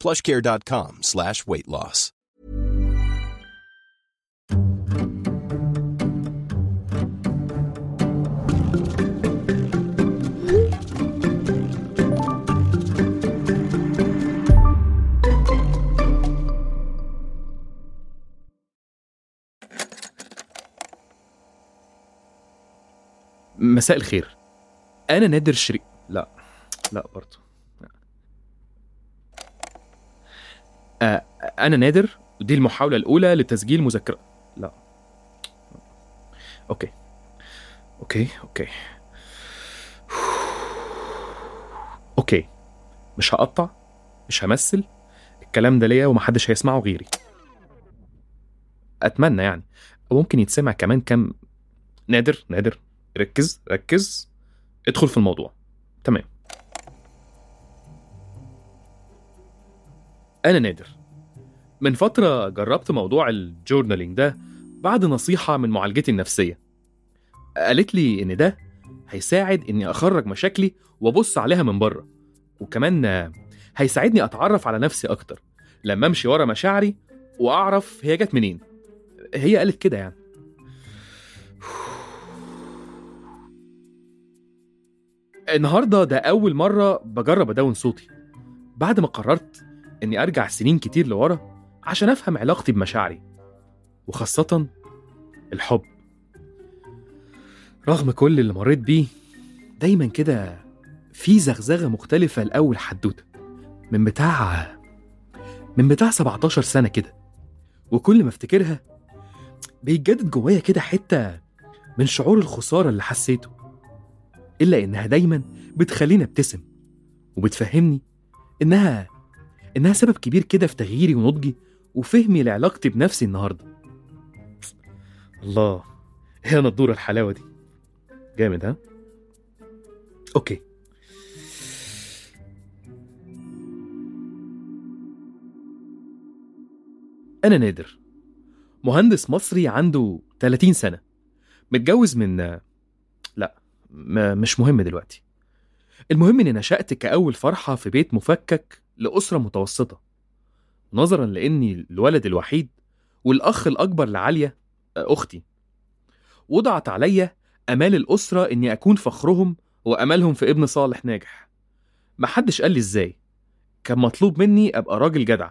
plushcare.com slash weight loss. مساء الخير أنا نادر شريك لا لا برضه آه أنا نادر. ودي المحاولة الأولى لتسجيل مذكرة. لا. Okay. Okay okay. Okay. مش هقطع. مش همثل. الكلام ده ليا ومحدش هيسمعه غيري. أتمنى يعني. وممكن يتسمع كمان كام نادر نادر. ركز ركز. ادخل في الموضوع. تمام. أنا نادر. من فترة جربت موضوع الجورنالينج ده بعد نصيحة من معالجتي النفسية. قالت لي إن ده هيساعد إني أخرج مشاكلي وأبص عليها من بره وكمان هيساعدني أتعرف على نفسي أكتر. لما أمشي ورا مشاعري وأعرف هي جت منين. هي قالت كده يعني. النهارده ده أول مرة بجرب أدون صوتي. بعد ما قررت إني أرجع سنين كتير لورا عشان أفهم علاقتي بمشاعري وخاصة الحب. رغم كل اللي مريت بيه دايما كده في زغزغة مختلفة لأول حدوتة من بتاع من بتاع 17 سنة كده. وكل ما أفتكرها بيتجدد جوايا كده حتة من شعور الخسارة اللي حسيته. إلا إنها دايما بتخليني أبتسم وبتفهمني إنها إنها سبب كبير كده في تغييري ونضجي وفهمي لعلاقتي بنفسي النهاردة. الله هي نضورة الحلاوة دي؟ جامد ها؟ أوكي. أنا نادر. مهندس مصري عنده 30 سنة. متجوز من لا مش مهم دلوقتي. المهم إني نشأت كأول فرحة في بيت مفكك لأسرة متوسطة نظرا لإني الولد الوحيد والأخ الأكبر لعالية أختي. وضعت عليا أمال الأسرة إني أكون فخرهم وأملهم في ابن صالح ناجح. محدش قال لي إزاي. كان مطلوب مني أبقى راجل جدع.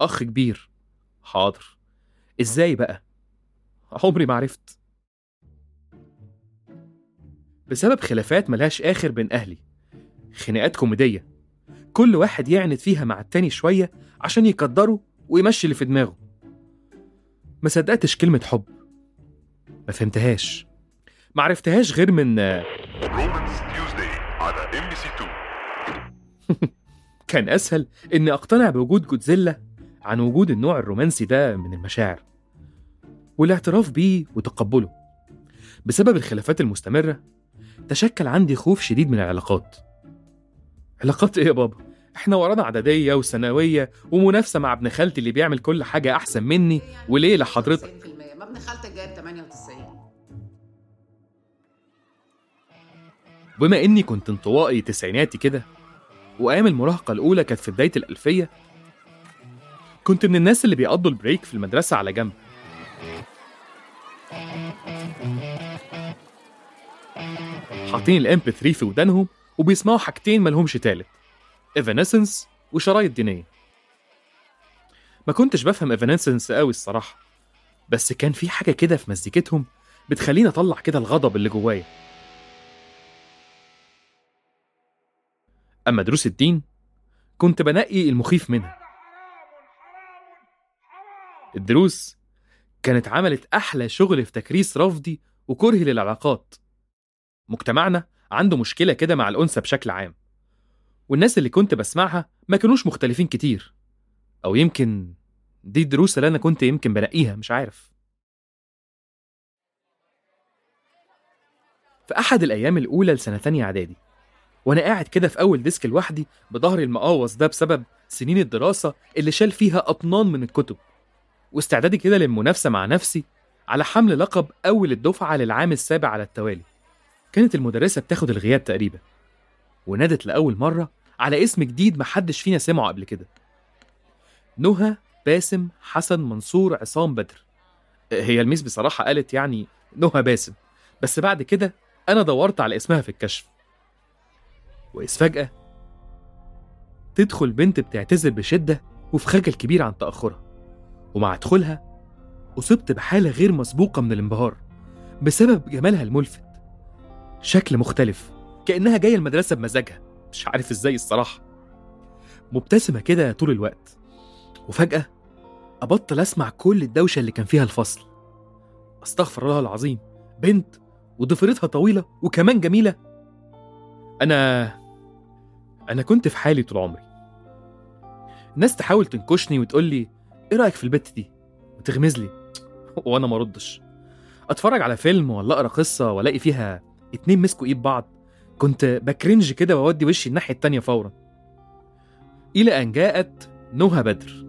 أخ كبير. حاضر. إزاي بقى؟ عمري ما عرفت. بسبب خلافات ملهاش آخر بين أهلي. خناقات كوميدية. كل واحد يعند فيها مع التاني شوية عشان يقدره ويمشي اللي في دماغه. ما صدقتش كلمة حب. ما فهمتهاش. ما عرفتهاش غير من Romance Tuesday على MBC 2 كان أسهل إني أقتنع بوجود جودزيلا عن وجود النوع الرومانسي ده من المشاعر والاعتراف بيه وتقبله. بسبب الخلافات المستمرة تشكل عندي خوف شديد من العلاقات. علاقات إيه يا بابا؟ إحنا ورانا إعدادية وثانوية ومنافسة مع ابن خالتي اللي بيعمل كل حاجة أحسن مني وليه لحضرتك؟ 90% ما ابن خالتك جايب 98 بما إني كنت انطوائي تسعيناتي كده وأيام المراهقة الأولى كانت في بداية الألفية كنت من الناس اللي بيقضوا البريك في المدرسة على جنب. حاطين ال MP3 في ودانهم وبيسمعوا حاجتين ملهمش تالت. Evanescence وشرايط دينية. ما كنتش بفهم Evanescence قوي الصراحة بس كان في حاجة كده في مزيكتهم بتخليني أطلع كده الغضب اللي جوايا. أما دروس الدين كنت بنقي المخيف منها. الدروس كانت عملت أحلى شغل في تكريس رفضي وكرهي للعلاقات. مجتمعنا عنده مشكلة كده مع الأنثى بشكل عام. والناس اللي كنت بسمعها ما كانوش مختلفين كتير. أو يمكن دي الدروس اللي أنا كنت يمكن بنقيها مش عارف. في أحد الأيام الأولى لسنة تانية إعدادي وأنا قاعد كده في أول ديسك لوحدي بظهري المقوص ده بسبب سنين الدراسة اللي شال فيها أطنان من الكتب. واستعدادي كده للمنافسة مع نفسي على حمل لقب أول الدفعة للعام السابع على التوالي. كانت المدرسة بتاخد الغياب تقريبا ونادت لأول مرة على اسم جديد محدش فينا سمعه قبل كده. نهى باسم حسن منصور عصام بدر. هي الميس بصراحة قالت يعني نهى باسم بس بعد كده أنا دورت على اسمها في الكشف. وإذ فجأة تدخل بنت بتعتذر بشدة وفي خجل كبير عن تأخرها. ومع دخولها أصبت بحالة غير مسبوقة من الانبهار بسبب جمالها الملفت. شكل مختلف كأنها جاية المدرسة بمزاجها. مش عارف إزاي الصراحة. مبتسمة كده طول الوقت. وفجأة أبطل أسمع كل الدوشة اللي كان فيها الفصل. أستغفر الله العظيم بنت وضفيرتها طويلة وكمان جميلة. أنا أنا كنت في حالي طول عمري. الناس تحاول تنكشني وتقول لي إيه رأيك في البت دي؟ وتغمز لي. وأنا ما ردش أتفرج على فيلم ولا أقرأ قصة وألاقي فيها اتنين مسكوا إيد بعض. كنت بكرنج كده وأودي وشي الناحية التانية فورا. إلى أن جاءت نهى بدر.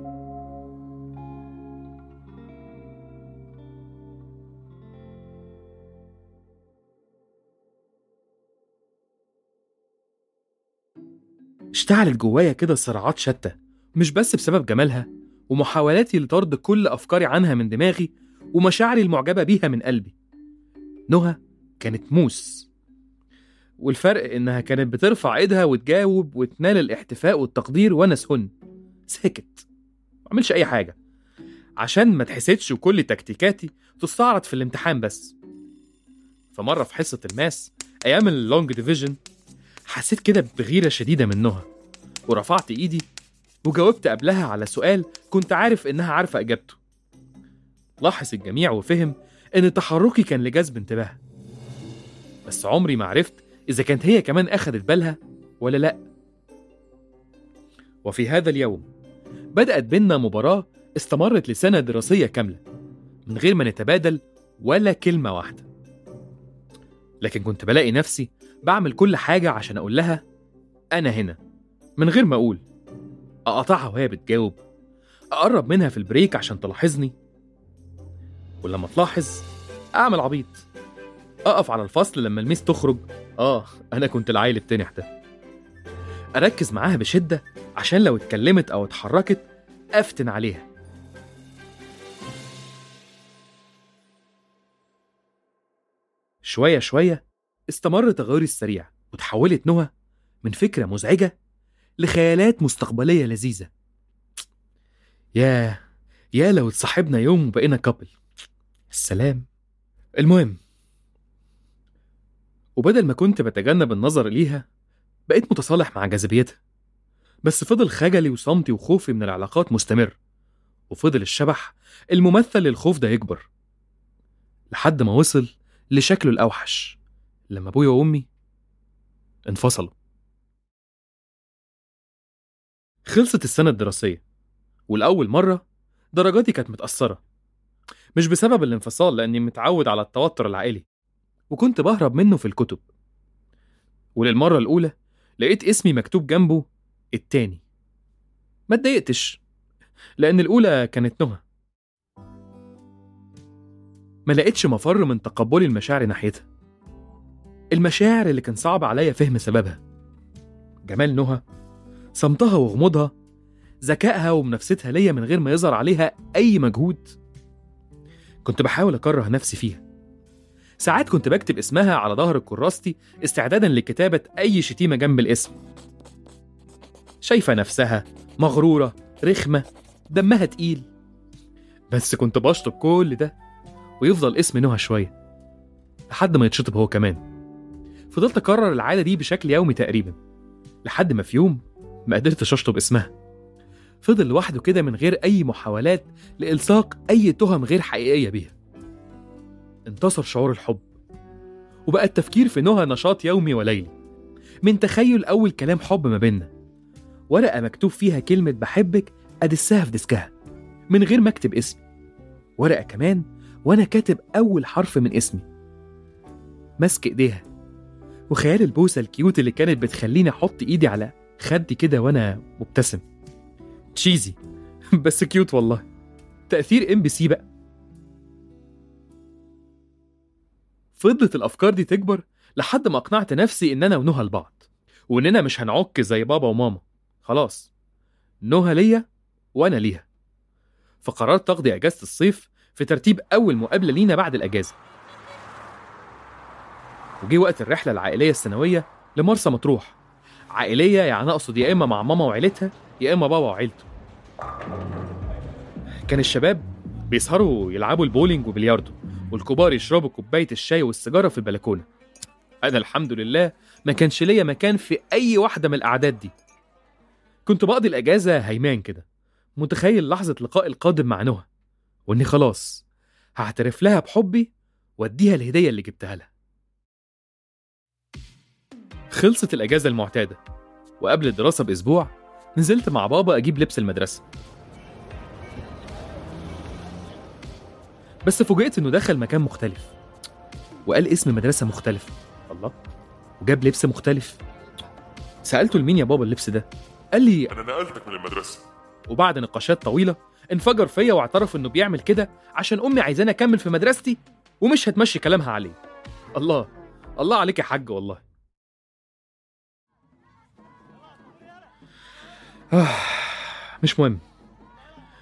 اشتعلت جوايا كده صراعات شتى مش بس بسبب جمالها ومحاولاتي لطرد كل أفكاري عنها من دماغي ومشاعري المعجبة بيها من قلبي. نهى كانت موس. والفرق إنها كانت بترفع إيدها وتجاوب وتنال الاحتفاء والتقدير وأنا سهن سكت معملش أي حاجة. عشان ما تحسدش وكل تكتيكاتي تستعرض في الامتحان بس. فمرة في حصة الماس أيام ال long division حسيت كده بغيرة شديدة من نهى ورفعت إيدي وجاوبت قبلها على سؤال كنت عارف إنها عارفة إجابته. لاحظ الجميع وفهم إن تحركي كان لجذب انتباهها. بس عمري ما عرفت إذا كانت هي كمان أخدت بالها ولا لأ. وفي هذا اليوم بدأت بينا مباراة استمرت لسنة دراسية كاملة من غير ما نتبادل ولا كلمة واحدة. لكن كنت بلاقي نفسي بعمل كل حاجة عشان أقول لها أنا هنا من غير ما أقول. أقطعها وهي بتجاوب. أقرب منها في ال break عشان تلاحظني. ولما تلاحظ أعمل عبيط. أقف على الفصل لما الميس تخرج. آه أنا كنت العيل التنح ده أركز معاها بشدة عشان لو اتكلمت أو اتحركت أفتن عليها. شوية شوية استمر تغيري السريع وتحولت نهى من فكرة مزعجة لخيالات مستقبلية لذيذة. يا يا لو اتصاحبنا يوم وبقينا كابل السلام. المهم وبدل ما كنت بتجنب النظر ليها بقيت متصالح مع جاذبيتها. بس فضل خجلي وصمتي وخوفي من العلاقات مستمر وفضل الشبح الممثل للخوف ده يكبر لحد ما وصل لشكله الأوحش لما أبويا وأمي انفصلوا. خلصت السنة الدراسية والأول مرة درجاتي كانت متأثرة مش بسبب الانفصال لأني متعود على التوتر العائلي. وكنت بهرب منه في الكتب. وللمرة الأولى لقيت اسمي مكتوب جنبه التاني. ما اتضايقتش لأن الأولى كانت نهى. ما لقيتش مفر من تقبلي المشاعر ناحيتها. المشاعر اللي كان صعب عليا فهم سببها. جمال نهى صمتها وغموضها ذكائها ومنافستها ليا من غير ما يظهر عليها أي مجهود. كنت بحاول أكره نفسي فيها. ساعات كنت بكتب اسمها على ظهر كراستي استعدادا لكتابة أي شتيمة جنب الاسم. شايفة نفسها مغرورة رخمة دمها تقيل. بس كنت بشطب كل ده ويفضل اسم نهى شوية لحد ما يتشطب هو كمان. فضلت أكرر العادة دي بشكل يومي تقريبا لحد ما في يوم ما قدرتش أشطب اسمها. فضل لوحده كده من غير أي محاولات لإلصاق أي تهم غير حقيقية بيها. انتصر شعور الحب وبقى التفكير في نهى نشاط يومي وليلي. من تخيل أول كلام حب ما بينا ورقة مكتوب فيها كلمة بحبك أدسها في ديسكها من غير ما أكتب اسمي. ورقة كمان وأنا كاتب أول حرف من اسمي. ماسك إيديها وخيال البوسة الكيوت اللي كانت بتخليني أحط إيدي على خدي كده وأنا مبتسم. cheesy بس cute والله. تأثير إم بي سي بقى. فضلت الأفكار دي تكبر لحد ما أقنعت نفسي إن أنا ونهى لبعض وإننا مش هنعك زي بابا وماما. خلاص نهى ليا وأنا ليها. فقررت أقضي أجازة الصيف في ترتيب أول مقابلة لينا بعد الأجازة. وجه وقت الرحلة العائلية السنوية لمرسى مطروح. عائلية يعني أقصد يا إما مع ماما وعيلتها يا إما بابا وعيلته. كان الشباب بيسهروا يلعبوا البولينج وبلياردو. والكبار يشربوا كوباية الشاي والسيجارة في البلكونة. أنا الحمد لله ما كانش ليا مكان في أي واحدة من الأعداد دي. كنت بقضي الأجازة هيمان كده. متخيل لحظة لقاء القادم مع نهى. وإني خلاص هعترف لها بحبي وأديها الهدية اللي جبتها لها. خلصت الأجازة المعتادة. وقبل الدراسة بأسبوع نزلت مع بابا أجيب لبس المدرسة. بس فوجئت إنه دخل مكان مختلف. وقال اسم مدرسة مختلف. الله. وجاب لبس مختلف. سألته لمين يا بابا اللبس ده؟ قال لي أنا نقلتك من المدرسة. وبعد نقاشات طويلة انفجر فيا واعترف إنه بيعمل كده عشان أمي عايزاني أكمل في مدرستي ومش هتمشي كلامها عليه. الله. الله عليك يا حاج والله. آه مش مهم.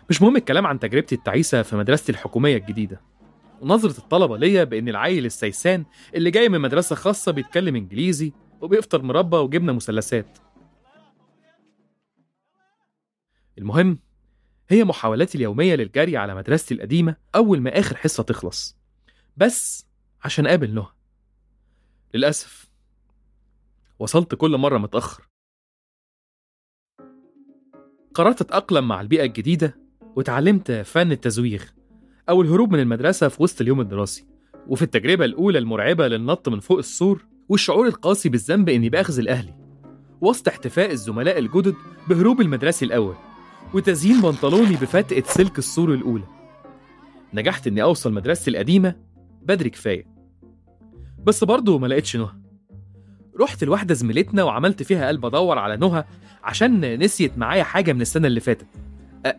مش مهم الكلام عن تجربتي التعيسة في مدرستي الحكومية الجديدة. ونظرة الطلبة ليا بإن العيل السيسان اللي جاي من مدرسة خاصة بيتكلم إنجليزي وبيفطر مربى وجبنة مثلثات. المهم هي محاولاتي اليومية للجري على مدرستي القديمة أول ما آخر حصة تخلص. بس عشان أقابل نهى. للأسف وصلت كل مرة متأخر. قررت أتأقلم مع البيئة الجديدة وتعلمت فن التزويغ أو الهروب من المدرسة في وسط اليوم الدراسي وفي التجربة الأولى المرعبة للنط من فوق السور والشعور القاسي بالذنب إني بأخذل أهلي وسط احتفاء الزملاء الجدد بهروب المدرسي الأول وتزيين بنطلوني بفتقة سلك السور الأولى. نجحت إني أوصل مدرستي القديمة بدري كفاية. بس برضه ما لقيتش نهى. رحت لواحدة زميلتنا وعملت فيها قلب أدور على نهى عشان نسيت معايا حاجة من السنة اللي فاتت.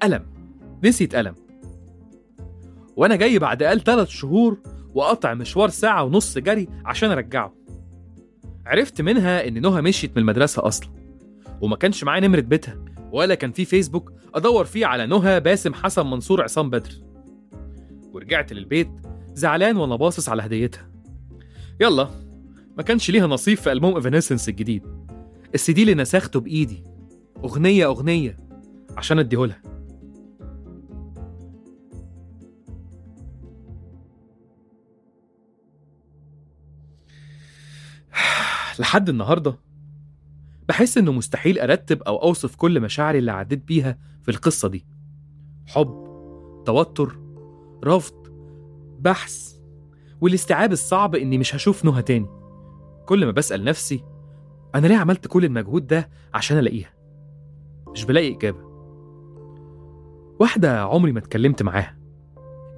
قلم نسيت قلم وأنا جاي بعد قال ثلاث شهور وقطع مشوار ساعة ونص جري عشان أرجعه. عرفت منها إن نهى مشيت من المدرسة أصلا. وما كانش معايا نمرة بيتها ولا كان في فيسبوك أدور فيه على نهى باسم حسن منصور عصام بدر. ورجعت للبيت زعلان وأنا باصص على هديتها. يلا ما كانش ليها نصيب في ألبوم Evanescence الجديد. السي دي اللي نسخته بإيدي. أغنية أغنية عشان أديهولها. لحد النهارده. بحس إنه مستحيل أرتب أو أوصف كل مشاعري اللي عديت بيها في القصة دي. حب توتر رفض بحث والاستيعاب الصعب إني مش هشوف نهى تاني. كل ما بسأل نفسي أنا ليه عملت كل المجهود ده عشان ألاقيها؟ مش بلاقي إجابة. واحدة عمري ما اتكلمت معاها.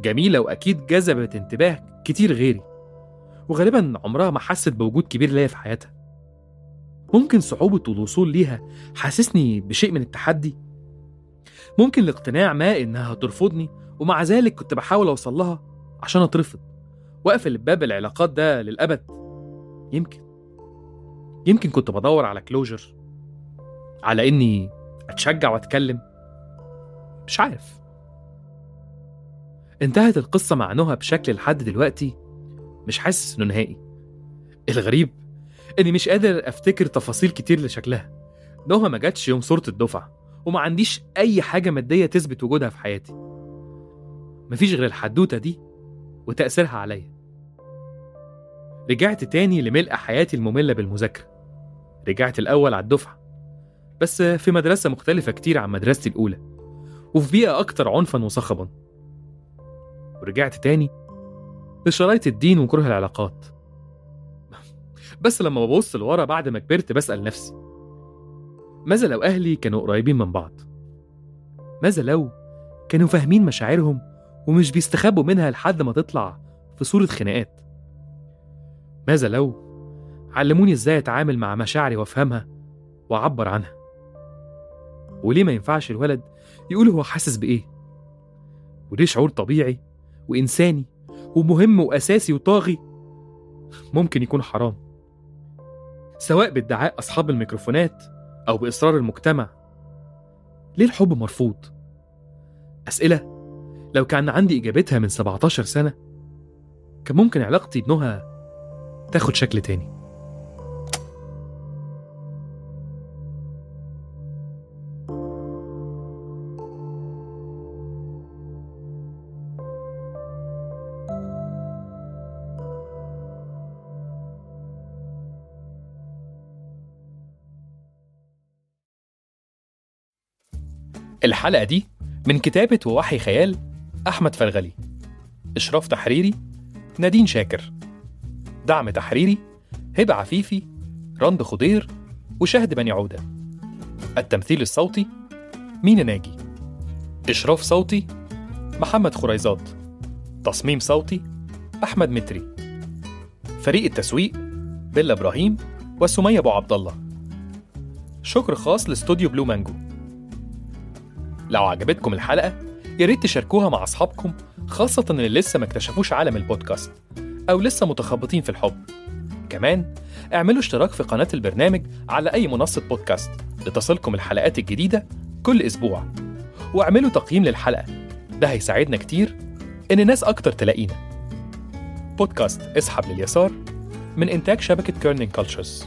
جميلة وأكيد جذبت انتباه كتير غيري. وغالبا عمرها ما حست بوجود كبير ليا في حياتها. ممكن صعوبة الوصول ليها حاسسني بشيء من التحدي. ممكن الاقتناع ما إنها هترفضني ومع ذلك كنت بحاول أوصل لها عشان أترفض وأقفل باب العلاقات ده للأبد. يمكن. يمكن كنت بدور على كلوجر على إني أتشجع وأتكلم. مش عارف. انتهت القصة مع نهى بشكل لحد دلوقتي مش حاسس إنه نهائي. الغريب إني مش قادر أفتكر تفاصيل كتير لشكلها. نهى ما جاتش يوم صورة الدفعة وما عنديش أي حاجة مادية تثبت وجودها في حياتي. مفيش غير الحدوتة دي وتأثيرها عليا. رجعت تاني لملء حياتي المملة بالمذاكرة. رجعت الأول على الدفعة بس في مدرسة مختلفة كتير عن مدرستي الأولى وفي بيئة أكتر عنفا وصخبا. ورجعت تاني لشرايط الدين وكره العلاقات بس لما ببص لورا بعد ما كبرت بسأل نفسي ماذا لو أهلي كانوا قريبين من بعض؟ ماذا لو كانوا فاهمين مشاعرهم ومش بيستخبوا منها لحد ما تطلع في صورة خناقات؟ ماذا لو علموني إزاي أتعامل مع مشاعري وأفهمها وأعبر عنها؟ وليه ما ينفعش الولد يقول هو حاسس بإيه؟ وليه شعور طبيعي وإنساني ومهم وأساسي وطاغي ممكن يكون حرام. سواء بادعاء أصحاب الميكروفونات أو بإصرار المجتمع. ليه الحب مرفوض؟ أسئلة لو كان عندي إجابتها من 17 سنة كان ممكن علاقتي بنهى تاخد شكل تاني. الحلقة دي من كتابة ووحي خيال أحمد فرغلي إشراف تحريري نادين شاكر. دعم تحريري هبة عفيفي رند خضير وشهد بني عودة. التمثيل الصوتي مينا ناجي. إشراف صوتي محمد خريزات. تصميم صوتي أحمد متري. فريق التسويق بيلا إبراهيم وسمية أبو عبد الله. شكر خاص لاستوديو Blue Mango. لو عجبتكم الحلقة يا ريت تشاركوها مع أصحابكم خاصة اللي لسه ما اكتشفوش عالم البودكاست أو لسه متخبطين في الحب. كمان اعملوا اشتراك في قناة البرنامج على أي منصة بودكاست لتصلكم الحلقات الجديدة كل أسبوع. واعملوا تقييم للحلقة ده هيساعدنا كتير إن ناس أكتر تلاقينا. بودكاست اسحب لليسار من إنتاج شبكة Kerning Cultures